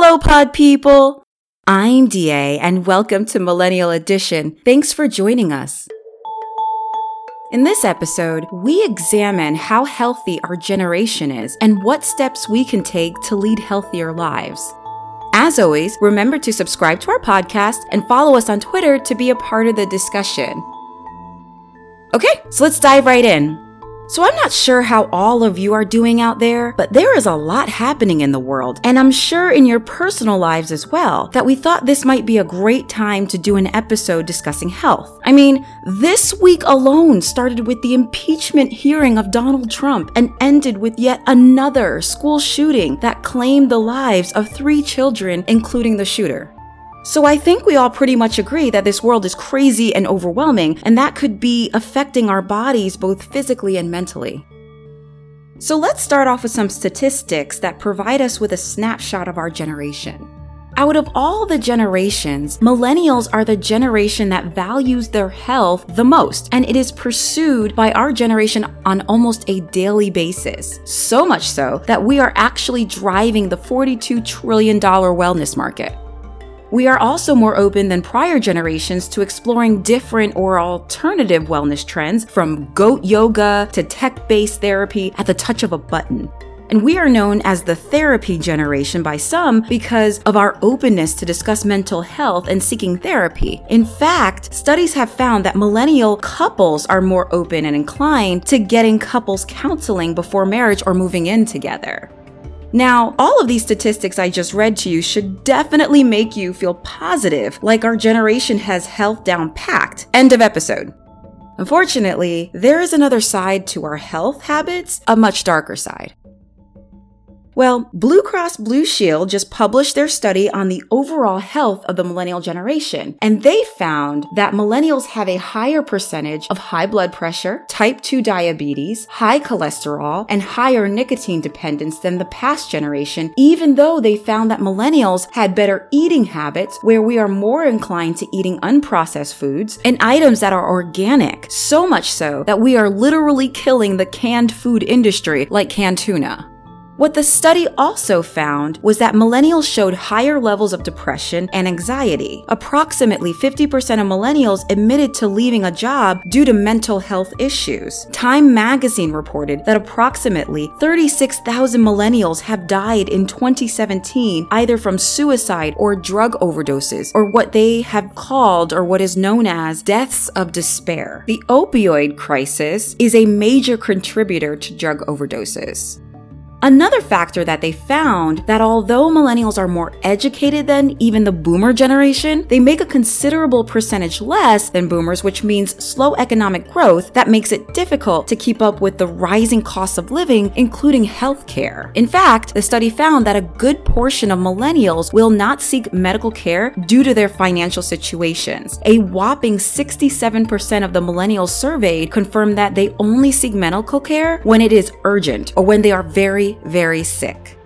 Hello, pod people! I'm DA, and welcome to Millennial Edition. Thanks for joining us. In this episode, we examine how healthy our generation is and what steps we can take to lead healthier lives. As always, remember to subscribe to our podcast and follow us on Twitter to be a part of the discussion. Okay, so let's dive right in. So I'm not sure how all of you are doing out there, but there is a lot happening in the world, and I'm sure in your personal lives as well, that we thought this might be a great time to do an episode discussing health. I mean, this week alone started with the impeachment hearing of Donald Trump and ended with yet another school shooting that claimed the lives of three children, including the shooter. So I think we all pretty much agree that this world is crazy and overwhelming, and that could be affecting our bodies both physically and mentally. So let's start off with some statistics that provide us with a snapshot of our generation. Out of all the generations, millennials are the generation that values their health the most, and it is pursued by our generation on almost a daily basis. So much so that we are actually driving the $42 trillion wellness market. We are also more open than prior generations to exploring different or alternative wellness trends from goat yoga to tech based therapy at the touch of a button. And we are known as the therapy generation by some because of our openness to discuss mental health and seeking therapy. In fact, studies have found that millennial couples are more open and inclined to getting couples counseling before marriage or moving in together. Now, all of these statistics I just read to you should definitely make you feel positive, like our generation has health down packed. End of episode. Unfortunately, there is another side to our health habits, a much darker side. Well, Blue Cross Blue Shield just published their study on the overall health of the millennial generation, and they found that millennials have a higher percentage of high blood pressure, type 2 diabetes, high cholesterol, and higher nicotine dependence than the past generation, even though they found that millennials had better eating habits where we are more inclined to eating unprocessed foods and items that are organic, so much so that we are literally killing the canned food industry like canned tuna. What the study also found was that millennials showed higher levels of depression and anxiety. Approximately 50% of millennials admitted to leaving a job due to mental health issues. Time magazine reported that approximately 36,000 millennials have died in 2017 either from suicide or drug overdoses, or what they have called or what is known as deaths of despair. The opioid crisis is a major contributor to drug overdoses. Another factor that they found that although millennials are more educated than even the boomer generation, they make a considerable percentage less than boomers, which means slow economic growth that makes it difficult to keep up with the rising costs of living, including healthcare. In fact, the study found that a good portion of millennials will not seek medical care due to their financial situations. A whopping 67% of the millennials surveyed confirmed that they only seek medical care when it is urgent or when they are very very, sick.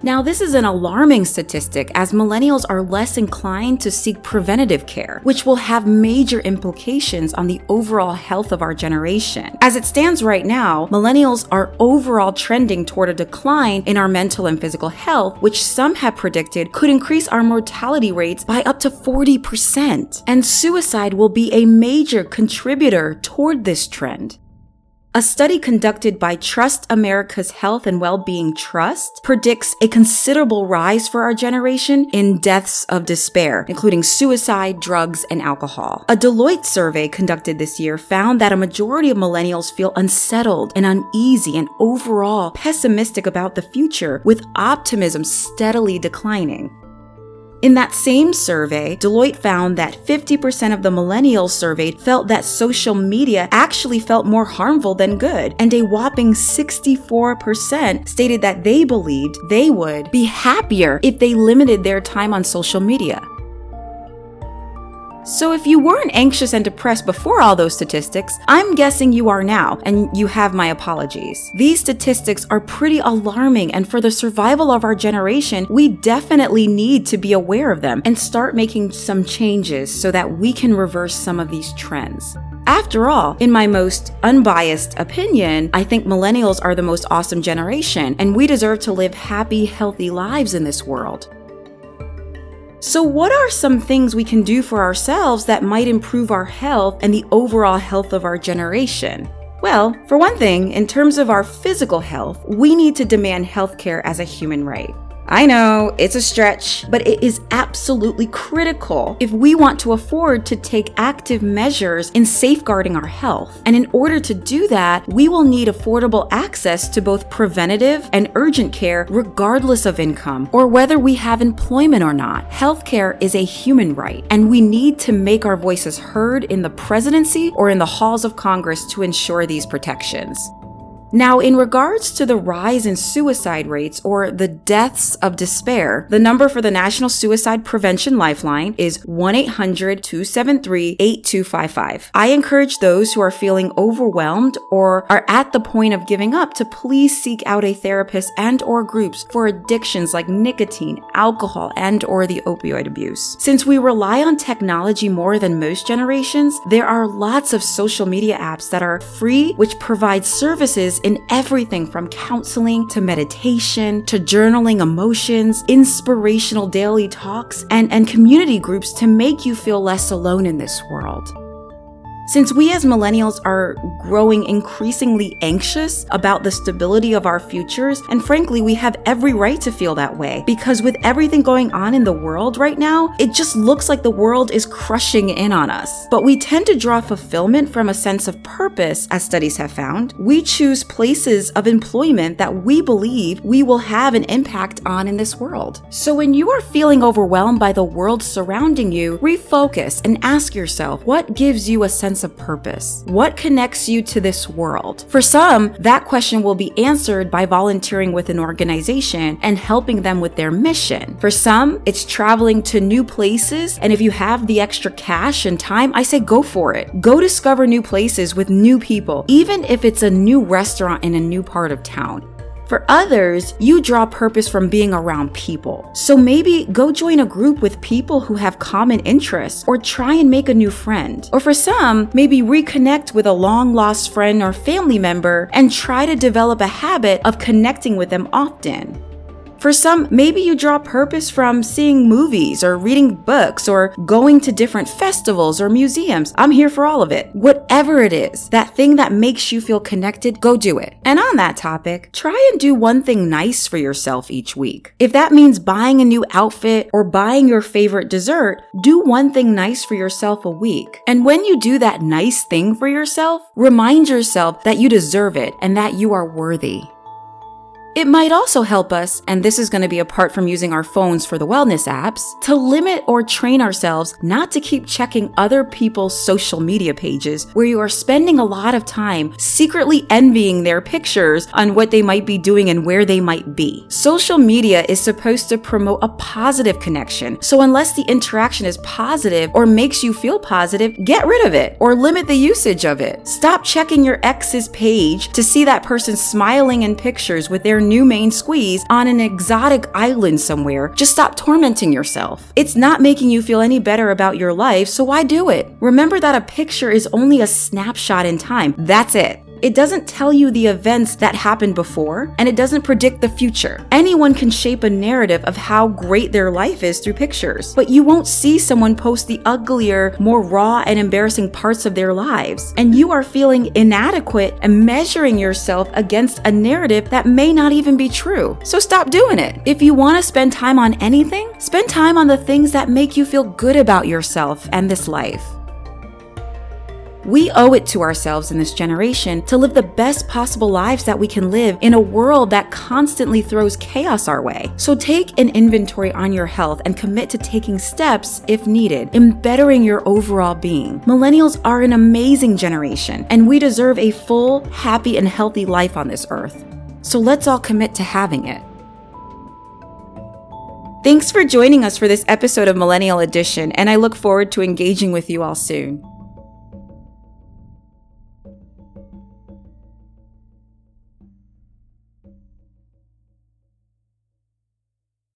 Now, this is an alarming statistic as millennials are less inclined to seek preventative care, which will have major implications on the overall health of our generation. As it stands right now, millennials are overall trending toward a decline in our mental and physical health, which some have predicted could increase our mortality rates by up to 40%. And suicide will be a major contributor toward this trend. A study conducted by Trust America's Health and Wellbeing Trust predicts a considerable rise for our generation in deaths of despair, including suicide, drugs, and alcohol. A Deloitte survey conducted this year found that a majority of millennials feel unsettled and uneasy and overall pessimistic about the future, with optimism steadily declining. In that same survey, Deloitte found that 50% of the millennials surveyed felt that social media actually felt more harmful than good, and a whopping 64% stated that they believed they would be happier if they limited their time on social media. So, if you weren't anxious and depressed before all those statistics, I'm guessing you are now, and you have my apologies. These statistics are pretty alarming, and for the survival of our generation, we definitely need to be aware of them and start making some changes so that we can reverse some of these trends. After all, in my most unbiased opinion, I think millennials are the most awesome generation, and we deserve to live happy, healthy lives in this world. So, what are some things we can do for ourselves that might improve our health and the overall health of our generation? Well, for one thing, in terms of our physical health, we need to demand healthcare as a human right. I know it's a stretch, but it is absolutely critical if we want to afford to take active measures in safeguarding our health. And in order to do that, we will need affordable access to both preventative and urgent care, regardless of income or whether we have employment or not. Healthcare is a human right, and we need to make our voices heard in the presidency or in the halls of Congress to ensure these protections. Now, in regards to the rise in suicide rates or the deaths of despair, the number for the National Suicide Prevention Lifeline is 1 800 273 8255. I encourage those who are feeling overwhelmed or are at the point of giving up to please seek out a therapist and or groups for addictions like nicotine, alcohol, and or the opioid abuse. Since we rely on technology more than most generations, there are lots of social media apps that are free which provide services in everything from counseling to meditation to journaling emotions, inspirational daily talks, and, and community groups to make you feel less alone in this world. Since we as millennials are growing increasingly anxious about the stability of our futures, and frankly, we have every right to feel that way because with everything going on in the world right now, it just looks like the world is crushing in on us. But we tend to draw fulfillment from a sense of purpose, as studies have found. We choose places of employment that we believe we will have an impact on in this world. So when you are feeling overwhelmed by the world surrounding you, refocus and ask yourself what gives you a sense sense of purpose? What connects you to this world? For some, that question will be answered by volunteering with an organization and helping them with their mission. For some, it's traveling to new places, and if you have the extra cash and time, I say go for it. Go discover new places with new people, even if it's a new restaurant in a new part of town. For others, you draw purpose from being around people. So maybe go join a group with people who have common interests or try and make a new friend. Or for some, maybe reconnect with a long lost friend or family member and try to develop a habit of connecting with them often. For some, maybe you draw purpose from seeing movies or reading books or going to different festivals or museums. I'm here for all of it. Whatever it is, that thing that makes you feel connected, go do it. And on that topic, try and do one thing nice for yourself each week. If that means buying a new outfit or buying your favorite dessert, do one thing nice for yourself a week. And when you do that nice thing for yourself, remind yourself that you deserve it and that you are worthy. It might also help us, and this is going to be apart from using our phones for the wellness apps, to limit or train ourselves not to keep checking other people's social media pages where you are spending a lot of time secretly envying their pictures on what they might be doing and where they might be. Social media is supposed to promote a positive connection, so unless the interaction is positive or makes you feel positive, get rid of it or limit the usage of it. Stop checking your ex's page to see that person smiling in pictures with their new main squeeze on an exotic island somewhere, just stop tormenting yourself. It's not making you feel any better about your life, so why do it? Remember that a picture is only a snapshot in time. That's it. It doesn't tell you the events that happened before, and it doesn't predict the future. Anyone can shape a narrative of how great their life is through pictures, but you won't see someone post the uglier, more raw, and embarrassing parts of their lives. And you are feeling inadequate and measuring yourself against a narrative that may not even be true. So stop doing it. If you want to spend time on anything, spend time on the things that make you feel good about yourself and this life. We owe it to ourselves in this generation to live the best possible lives that we can live in a world that constantly throws chaos our way. So take an inventory on your health and commit to taking steps, if needed, in bettering your overall being. Millennials are an amazing generation, and we deserve a full, happy, and healthy life on this earth. So let's all commit to having it. Thanks for joining us for this episode of Millennial Edition, and I look forward to engaging with you all soon.